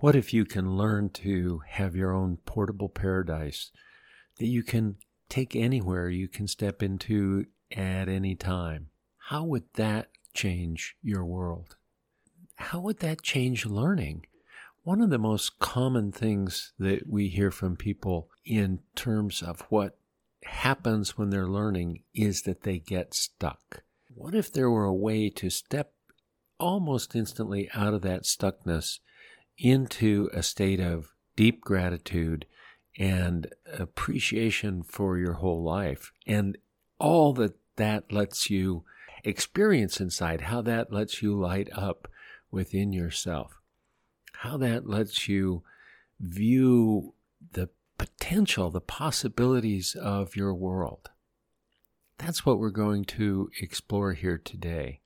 What if you can learn to have your own portable paradise that you can take anywhere, you can step into at any time? How would that change your world? How would that change learning? One of the most common things that we hear from people in terms of what happens when they're learning is that they get stuck. What if there were a way to step almost instantly out of that stuckness into a state of deep gratitude and appreciation for your whole life and all that that lets you experience inside, how that lets you light up within yourself, how that lets you view the potential, the possibilities of your world. That's what we're going to explore here today.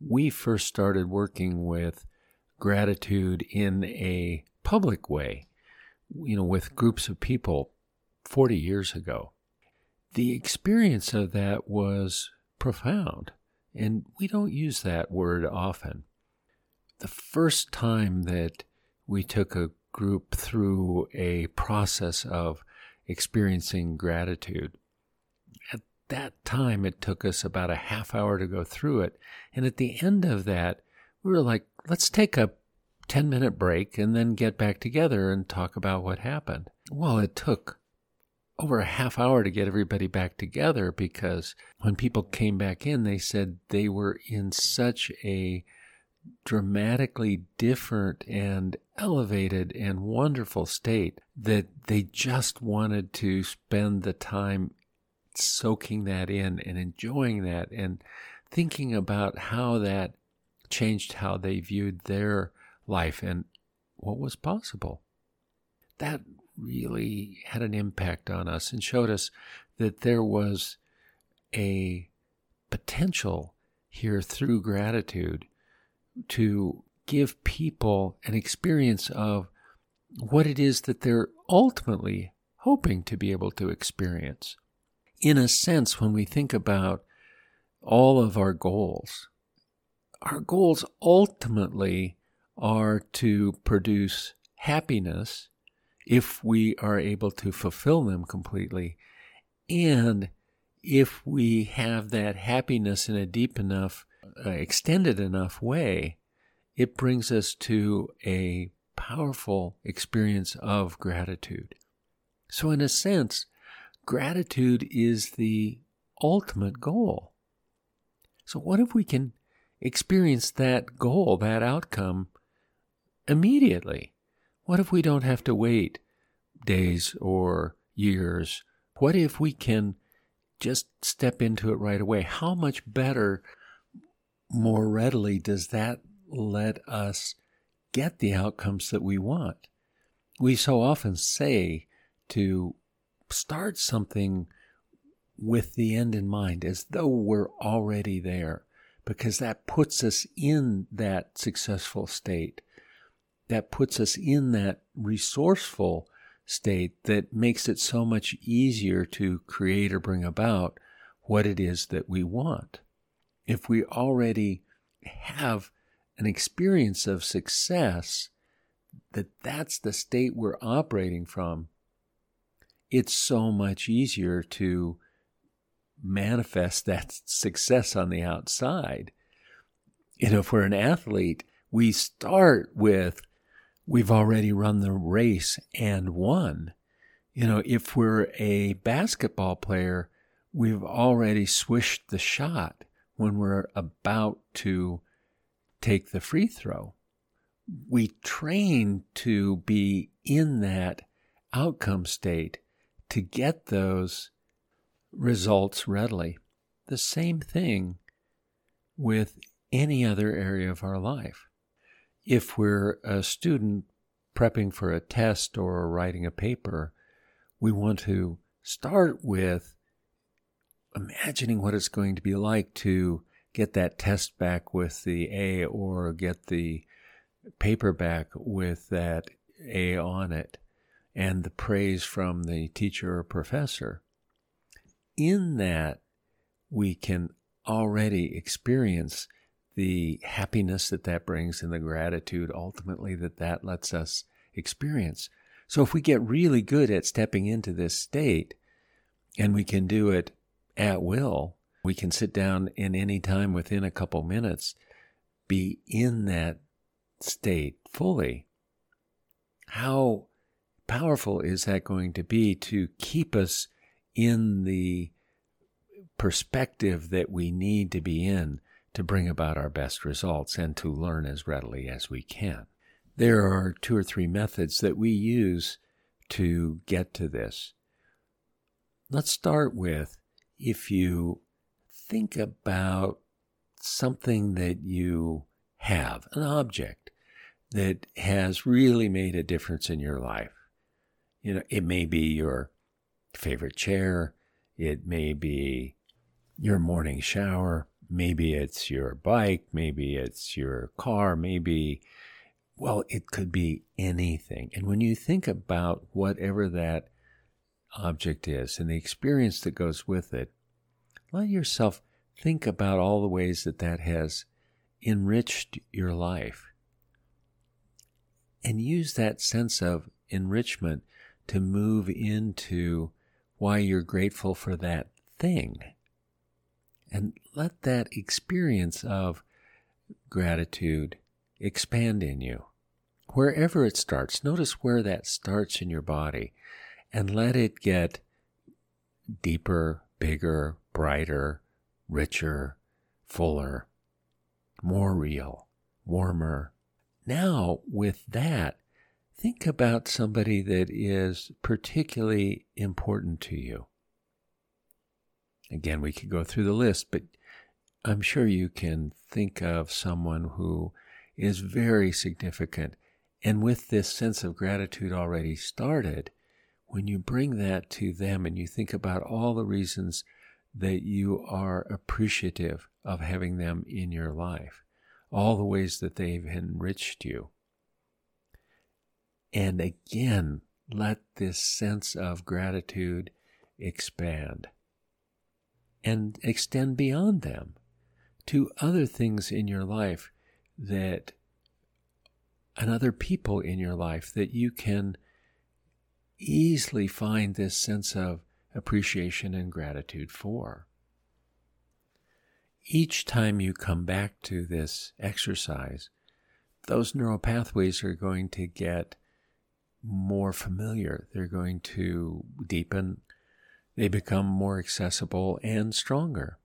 We first started working with gratitude in a public way, you know, with groups of people 40 years ago. The experience of that was profound, and we don't use that word often. The first time that we took a group through a process of experiencing gratitude, at that time it took us about a half hour to go through it. And at the end of that, we were like, let's take a 10 minute break and then get back together and talk about what happened. Well, it took over a half hour to get everybody back together because when people came back in, they said they were in such a dramatically different and elevated and wonderful state that they just wanted to spend the time soaking that in and enjoying that and thinking about how that changed how they viewed their life and what was possible. That really had an impact on us and showed us that there was a potential here through gratitude to give people an experience of what it is that they're ultimately hoping to be able to experience. In a sense, when we think about all of our goals, our goals ultimately are to produce happiness if we are able to fulfill them completely. And if we have that happiness in a deep enough, uh, extended enough way, it brings us to a powerful experience of gratitude. So, in a sense, gratitude is the ultimate goal. So, what if we can experience that goal, that outcome, immediately? What if we don't have to wait days or years? What if we can just step into it right away? How much better, more readily does that let us get the outcomes that we want? We so often say to start something with the end in mind as though we're already there because that puts us in that successful state that puts us in that resourceful state that makes it so much easier to create or bring about what it is that we want. If we already have an experience of success, that that's the state we're operating from, it's so much easier to manifest that success on the outside. You know, if we're an athlete, we start with we've already run the race and won. You know, if we're a basketball player, we've already swished the shot when we're about to take the free throw. We train to be in that outcome state to get those results readily. The same thing with any other area of our life if we're a student prepping for a test or writing a paper, we want to start with imagining what it's going to be like to get that test back with the A or get the paper back with that A on it and the praise from the teacher or professor. In that, we can already experience the happiness that that brings and the gratitude ultimately that that lets us experience. So if we get really good at stepping into this state and we can do it at will, we can sit down in any time within a couple minutes, be in that state fully. How powerful is that going to be to keep us in the perspective that we need to be in to bring about our best results and to learn as readily as we can? There are two or three methods that we use to get to this. Let's start with if you think about something that you have, an object that has really made a difference in your life. You know, it may be your favorite chair, it may be your morning shower, maybe it's your bike, maybe it's your car, maybe, well, it could be anything. And when you think about whatever that object is and the experience that goes with it, let yourself think about all the ways that that has enriched your life. And use that sense of enrichment to move into why you're grateful for that thing. And let that experience of gratitude expand in you. Wherever it starts, notice where that starts in your body and let it get deeper, bigger, brighter, richer, fuller, more real, warmer. Now, with that, think about somebody that is particularly important to you. Again, we could go through the list, but I'm sure you can think of someone who is very significant. And with this sense of gratitude already started, when you bring that to them and you think about all the reasons that you are appreciative of having them in your life, all the ways that they've enriched you, and again, let this sense of gratitude expand and extend beyond them to other things in your life that and other people in your life that you can easily find this sense of appreciation and gratitude for. Each time you come back to this exercise, those neural pathways are going to get more familiar. They're going to deepen. They become more accessible and stronger.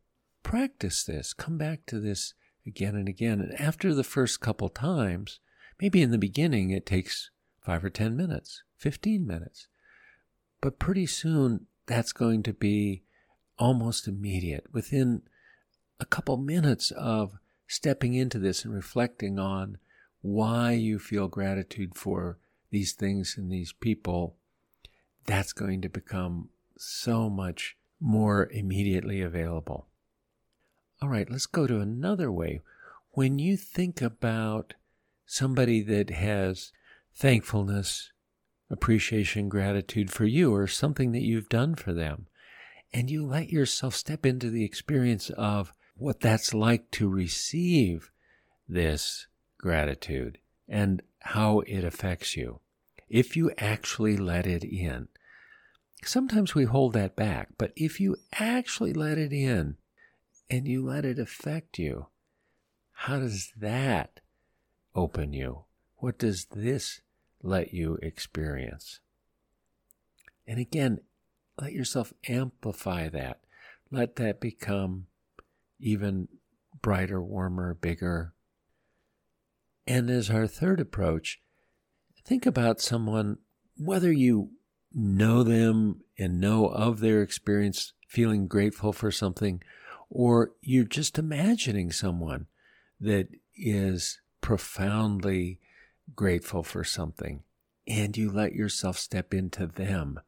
Practice this. Come back to this again and again. And after the first couple times, maybe in the beginning it takes five or 10 minutes, 15 minutes. But pretty soon that's going to be almost immediate. Within a couple minutes of stepping into this and reflecting on why you feel gratitude for these things and these people, that's going to become so much more immediately available. All right, let's go to another way. When you think about somebody that has thankfulness, appreciation, gratitude for you, or something that you've done for them, and you let yourself step into the experience of what that's like to receive this gratitude and how it affects you. If you actually let it in, sometimes we hold that back, but if you actually let it in and you let it affect you, how does that open you? What does this let you experience? And again, let yourself amplify that. Let that become even brighter, warmer, bigger. And as our third approach, think about someone, whether you know them and know of their experience, feeling grateful for something, or you're just imagining someone that is profoundly grateful for something, and you let yourself step into them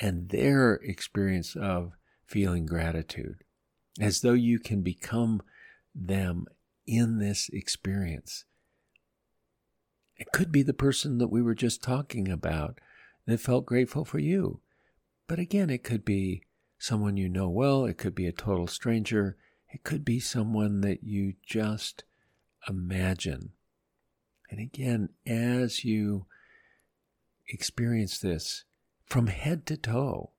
and their experience of feeling gratitude, as though you can become them in this experience. It could be the person that we were just talking about that felt grateful for you. But again, it could be someone you know well, it could be a total stranger, it could be someone that you just imagine. And again, as you experience this from head to toe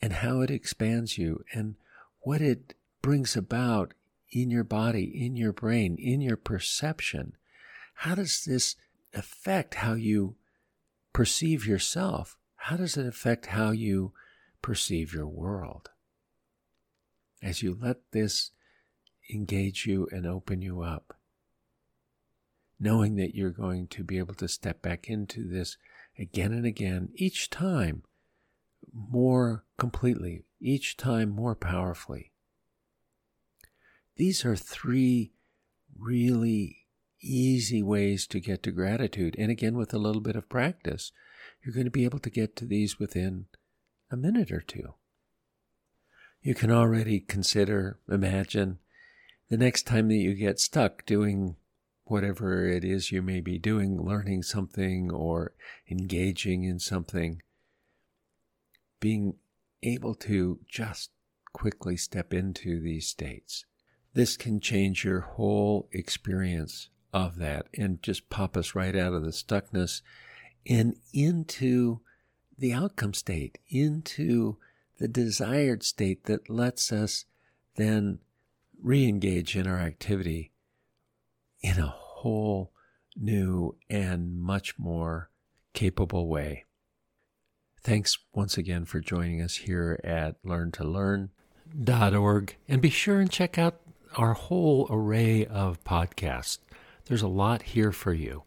and how it expands you and what it brings about in your body, in your brain, in your perception, how does this affect how you perceive yourself? How does it affect how you perceive your world? As you let this engage you and open you up, knowing that you're going to be able to step back into this again and again, each time more completely, each time more powerfully. These are three really easy ways to get to gratitude. And again, with a little bit of practice, you're going to be able to get to these within a minute or two. You can already consider, imagine the next time that you get stuck doing whatever it is you may be doing, learning something or engaging in something, being able to just quickly step into these states. This can change your whole experience of that and just pop us right out of the stuckness and into the outcome state, into the desired state that lets us then re engage in our activity in a whole new and much more capable way. Thanks once again for joining us here at learntolearn.org. And be sure and check out our whole array of podcasts. There's a lot here for you.